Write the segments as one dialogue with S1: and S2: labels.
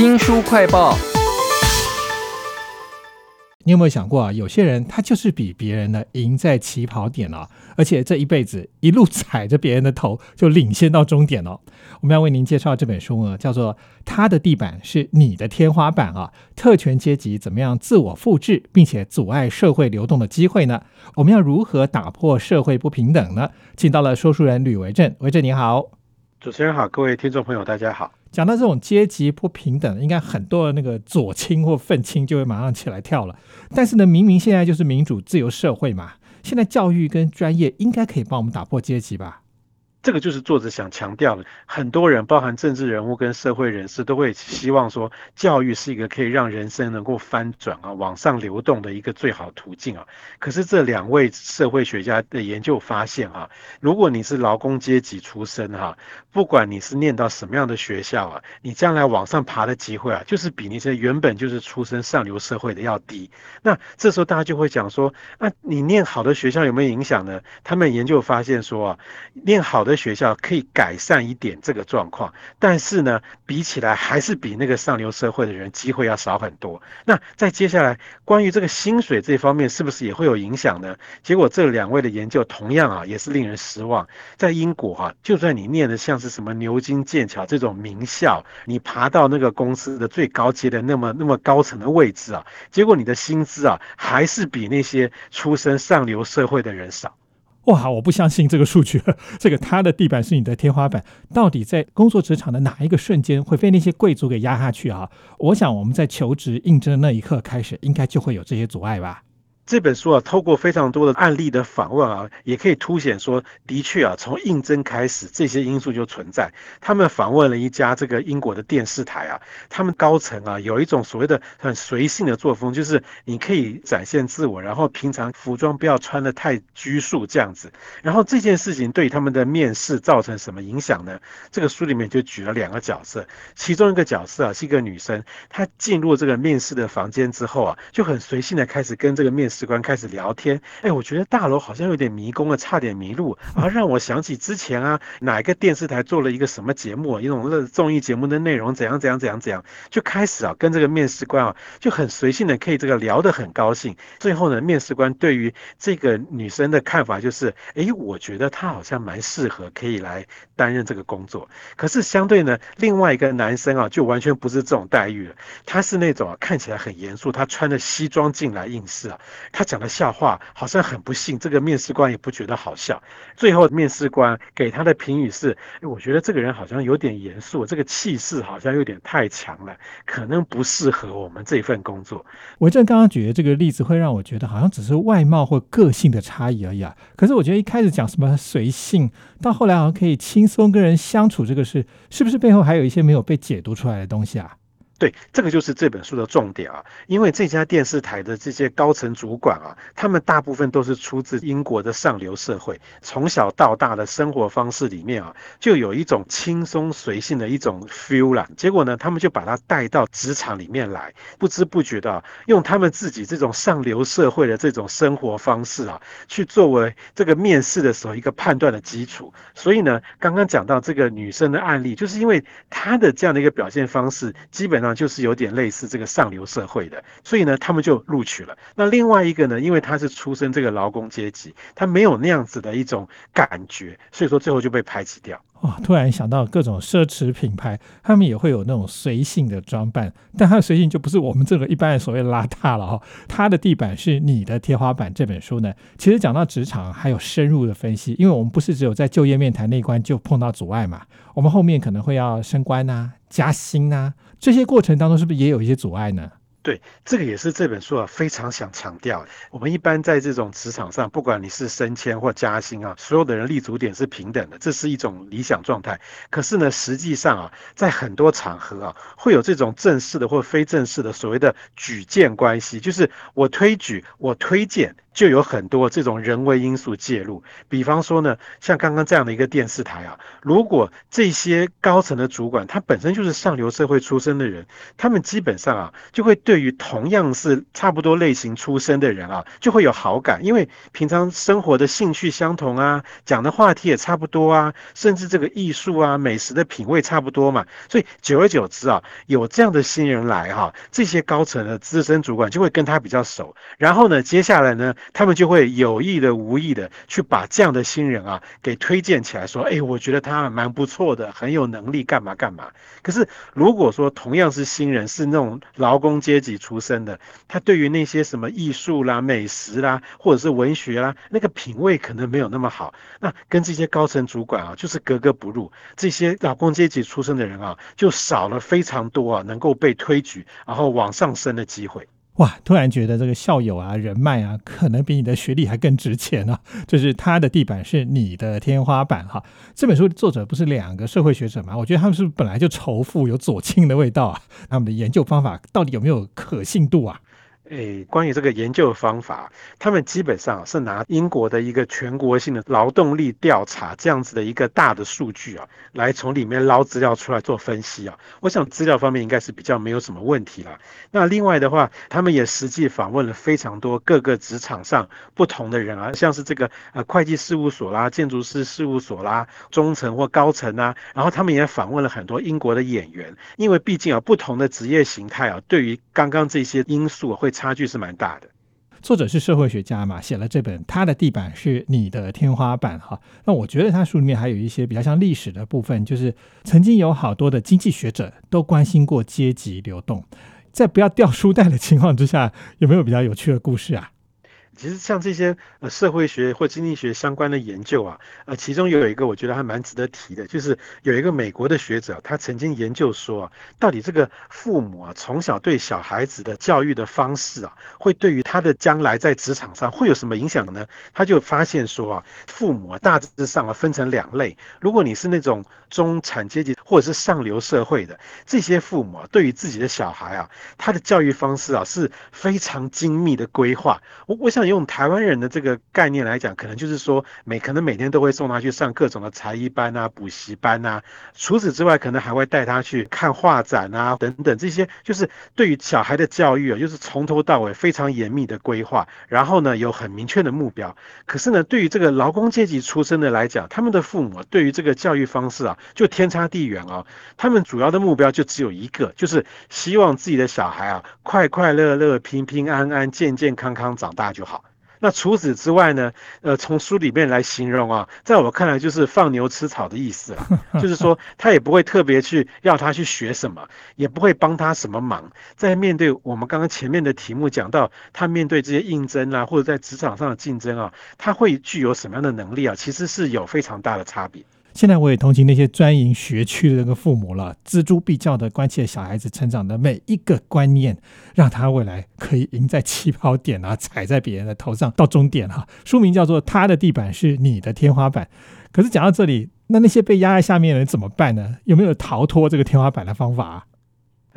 S1: 新书快报。
S2: 你有没有想过啊？有些人他就是比别人呢赢在起跑点了，而且这一辈子一路踩着别人的头就领先到终点了。我们要为您介绍这本书呢，叫做《他的地板是你的天花板》啊，特权阶级怎么样自我复制，并且阻碍社会流动的机会呢？我们要如何打破社会不平等呢？请到了说书人吕维正，维正你好。
S3: 主持人好，各位听众朋友大家好。
S2: 讲到这种阶级不平等，应该很多的那个左倾或愤青就会马上起来跳了。但是呢，明明现在就是民主自由社会嘛，现在教育跟专业应该可以帮我们打破阶级吧？
S3: 这个就是作者想强调的，很多人，包含政治人物跟社会人士，都会希望说，教育是一个可以让人生能够翻转啊，往上流动的一个最好途径啊。可是这两位社会学家的研究发现哈，如果你是劳工阶级出身哈，不管你是念到什么样的学校啊，你将来往上爬的机会啊，就是比那些原本就是出身上流社会的要低。那这时候大家就会讲说，那你念好的学校有没有影响呢？他们研究发现说啊，念好的。学校可以改善一点这个状况，但是呢，比起来还是比那个上流社会的人机会要少很多。那在接下来关于这个薪水这方面，是不是也会有影响呢？结果这两位的研究同样啊，也是令人失望。在英国哈，就算你念的像是什么牛津、剑桥这种名校，你爬到那个公司的最高阶的那么那么高层的位置啊，结果你的薪资啊，还是比那些出身上流社会的人少。
S2: 哇，我不相信这个数据。这个他的地板是你的天花板，到底在工作职场的哪一个瞬间会被那些贵族给压下去啊？我想我们在求职应征的那一刻开始，应该就会有这些阻碍吧。
S3: 这本书啊，透过非常多的案例的访问啊，也可以凸显说，的确啊，从应征开始，这些因素就存在。他们访问了一家这个英国的电视台啊，他们高层啊，有一种所谓的很随性的作风，就是你可以展现自我，然后平常服装不要穿的太拘束这样子。然后这件事情对他们的面试造成什么影响呢？这个书里面就举了两个角色，其中一个角色啊是一个女生，她进入这个面试的房间之后啊，就很随性的开始跟这个面试。士官开始聊天，哎，我觉得大楼好像有点迷宫啊，差点迷路啊，让我想起之前啊，哪一个电视台做了一个什么节目，一种综艺节目的内容怎样怎样怎样怎样，就开始啊，跟这个面试官啊，就很随性的可以这个聊得很高兴。最后呢，面试官对于这个女生的看法就是，哎，我觉得她好像蛮适合可以来担任这个工作。可是相对呢，另外一个男生啊，就完全不是这种待遇了，他是那种，看起来很严肃，他穿着西装进来应试啊。他讲的笑话好像很不幸，这个面试官也不觉得好笑。最后面试官给他的评语是：我觉得这个人好像有点严肃，这个气势好像有点太强了，可能不适合我们这份工作。
S2: 我正刚刚举的这个例子会让我觉得好像只是外貌或个性的差异而已啊。可是我觉得一开始讲什么随性，到后来好像可以轻松跟人相处，这个事是不是背后还有一些没有被解读出来的东西啊？
S3: 对，这个就是这本书的重点啊！因为这家电视台的这些高层主管啊，他们大部分都是出自英国的上流社会，从小到大的生活方式里面啊，就有一种轻松随性的一种 feel 啦。结果呢，他们就把它带到职场里面来，不知不觉的用他们自己这种上流社会的这种生活方式啊，去作为这个面试的时候一个判断的基础。所以呢，刚刚讲到这个女生的案例，就是因为她的这样的一个表现方式，基本上。就是有点类似这个上流社会的，所以呢，他们就录取了。那另外一个呢，因为他是出身这个劳工阶级，他没有那样子的一种感觉，所以说最后就被排挤掉。
S2: 哇，突然想到各种奢侈品牌，他们也会有那种随性的装扮，但他的随性就不是我们这个一般的所谓邋遢了哈。他的地板是你的天花板。这本书呢，其实讲到职场还有深入的分析，因为我们不是只有在就业面谈那一关就碰到阻碍嘛，我们后面可能会要升官呐、加薪呐，这些过程当中是不是也有一些阻碍呢？
S3: 对，这个也是这本书啊非常想强调。我们一般在这种职场上，不管你是升迁或加薪啊，所有的人立足点是平等的，这是一种理想状态。可是呢，实际上啊，在很多场合啊，会有这种正式的或非正式的所谓的举荐关系，就是我推举、我推荐，就有很多这种人为因素介入。比方说呢，像刚刚这样的一个电视台啊，如果这些高层的主管他本身就是上流社会出身的人，他们基本上啊，就会对于同样是差不多类型出身的人啊，就会有好感，因为平常生活的兴趣相同啊，讲的话题也差不多啊，甚至这个艺术啊、美食的品味差不多嘛，所以久而久之啊，有这样的新人来哈，这些高层的资深主管就会跟他比较熟，然后呢，接下来呢，他们就会有意的、无意的去把这样的新人啊给推荐起来，说，哎，我觉得他蛮不错的，很有能力，干嘛干嘛。可是如果说同样是新人，是那种劳工阶级出身的，他对于那些什么艺术啦、美食啦，或者是文学啦，那个品味可能没有那么好，那跟这些高层主管啊，就是格格不入。这些劳工阶级出身的人啊，就少了非常多啊，能够被推举然后往上升的机会。
S2: 哇，突然觉得这个校友啊、人脉啊，可能比你的学历还更值钱啊！就是他的地板是你的天花板哈。这本书作者不是两个社会学者吗？我觉得他们是不是本来就仇富，有左倾的味道啊？他们的研究方法到底有没有可信度啊？
S3: 诶，关于这个研究方法，他们基本上是拿英国的一个全国性的劳动力调查这样子的一个大的数据啊，来从里面捞资料出来做分析啊。我想资料方面应该是比较没有什么问题了。那另外的话，他们也实际访问了非常多各个职场上不同的人啊，像是这个呃会计事务所啦、建筑师事务所啦、中层或高层啊，然后他们也访问了很多英国的演员，因为毕竟啊不同的职业形态啊，对于刚刚这些因素会。差距是蛮大的。
S2: 作者是社会学家嘛，写了这本《他的地板是你的天花板》哈。那我觉得他书里面还有一些比较像历史的部分，就是曾经有好多的经济学者都关心过阶级流动，在不要掉书袋的情况之下，有没有比较有趣的故事啊？
S3: 其实像这些呃社会学或经济学相关的研究啊，呃，其中有一个我觉得还蛮值得提的，就是有一个美国的学者，他曾经研究说啊，到底这个父母啊从小对小孩子的教育的方式啊，会对于他的将来在职场上会有什么影响呢？他就发现说啊，父母啊大致上啊分成两类，如果你是那种中产阶级或者是上流社会的这些父母啊，对于自己的小孩啊，他的教育方式啊是非常精密的规划。我我想。用台湾人的这个概念来讲，可能就是说每可能每天都会送他去上各种的才艺班啊、补习班啊。除此之外，可能还会带他去看画展啊等等这些，就是对于小孩的教育啊，就是从头到尾非常严密的规划，然后呢有很明确的目标。可是呢，对于这个劳工阶级出身的来讲，他们的父母对于这个教育方式啊，就天差地远哦。他们主要的目标就只有一个，就是希望自己的小孩啊快快乐乐、平平安安、健健康康长大就好。那除此之外呢？呃，从书里面来形容啊，在我看来就是放牛吃草的意思啊，就是说他也不会特别去要他去学什么，也不会帮他什么忙。在面对我们刚刚前面的题目讲到，他面对这些应征啊，或者在职场上的竞争啊，他会具有什么样的能力啊？其实是有非常大的差别。
S2: 现在我也同情那些专营学区的那个父母了，锱铢必较的关切小孩子成长的每一个观念，让他未来可以赢在起跑点啊，踩在别人的头上到终点啊。书名叫做《他的地板是你的天花板》，可是讲到这里，那那些被压在下面的人怎么办呢？有没有逃脱这个天花板的方法？
S3: 啊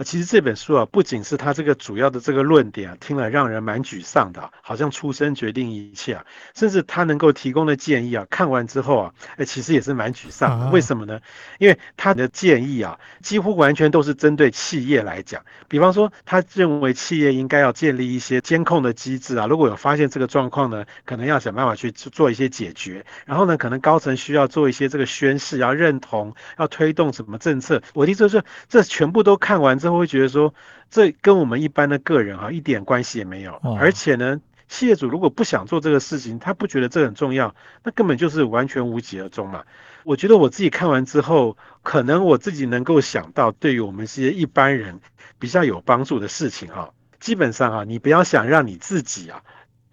S3: 其实这本书啊，不仅是他这个主要的这个论点啊，听了让人蛮沮丧的，好像出生决定一切啊，甚至他能够提供的建议啊，看完之后啊，哎，其实也是蛮沮丧的。为什么呢？因为他的建议啊，几乎完全都是针对企业来讲。比方说，他认为企业应该要建立一些监控的机制啊，如果有发现这个状况呢，可能要想办法去做一些解决。然后呢，可能高层需要做一些这个宣誓，要认同，要推动什么政策。我的意思是，这全部都看完之后。会觉得说，这跟我们一般的个人哈一点关系也没有。而且呢，企业主如果不想做这个事情，他不觉得这很重要，那根本就是完全无疾而终嘛。我觉得我自己看完之后，可能我自己能够想到，对于我们这些一般人比较有帮助的事情哈，基本上啊，你不要想让你自己啊。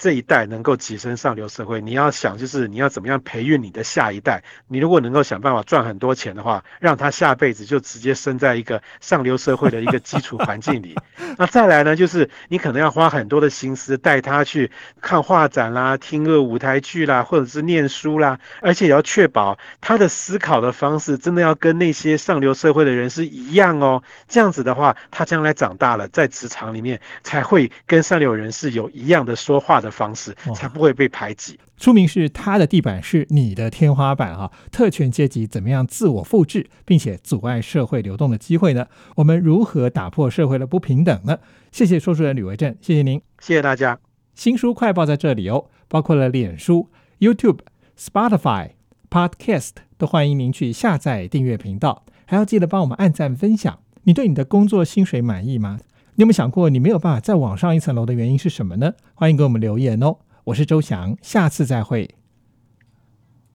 S3: 这一代能够跻身上流社会，你要想就是你要怎么样培育你的下一代。你如果能够想办法赚很多钱的话，让他下辈子就直接生在一个上流社会的一个基础环境里。那再来呢，就是你可能要花很多的心思带他去看画展啦、听个舞台剧啦，或者是念书啦，而且也要确保他的思考的方式真的要跟那些上流社会的人是一样哦。这样子的话，他将来长大了在职场里面才会跟上流人士有一样的说话的。的方式，才不会被排挤。
S2: 书名是他的地板是你的天花板啊！特权阶级怎么样自我复制，并且阻碍社会流动的机会呢？我们如何打破社会的不平等呢？谢谢说书人吕维正，谢谢您。
S3: 谢谢大家。
S2: 新书快报在这里哦，包括了脸书、YouTube、Spotify、Podcast，都欢迎您去下载订阅频道，还要记得帮我们按赞分享。你对你的工作薪水满意吗？你有没有想过你没有办法再往上一层楼的原因是什么呢？欢迎给我们留言哦。我是周翔，下次再会。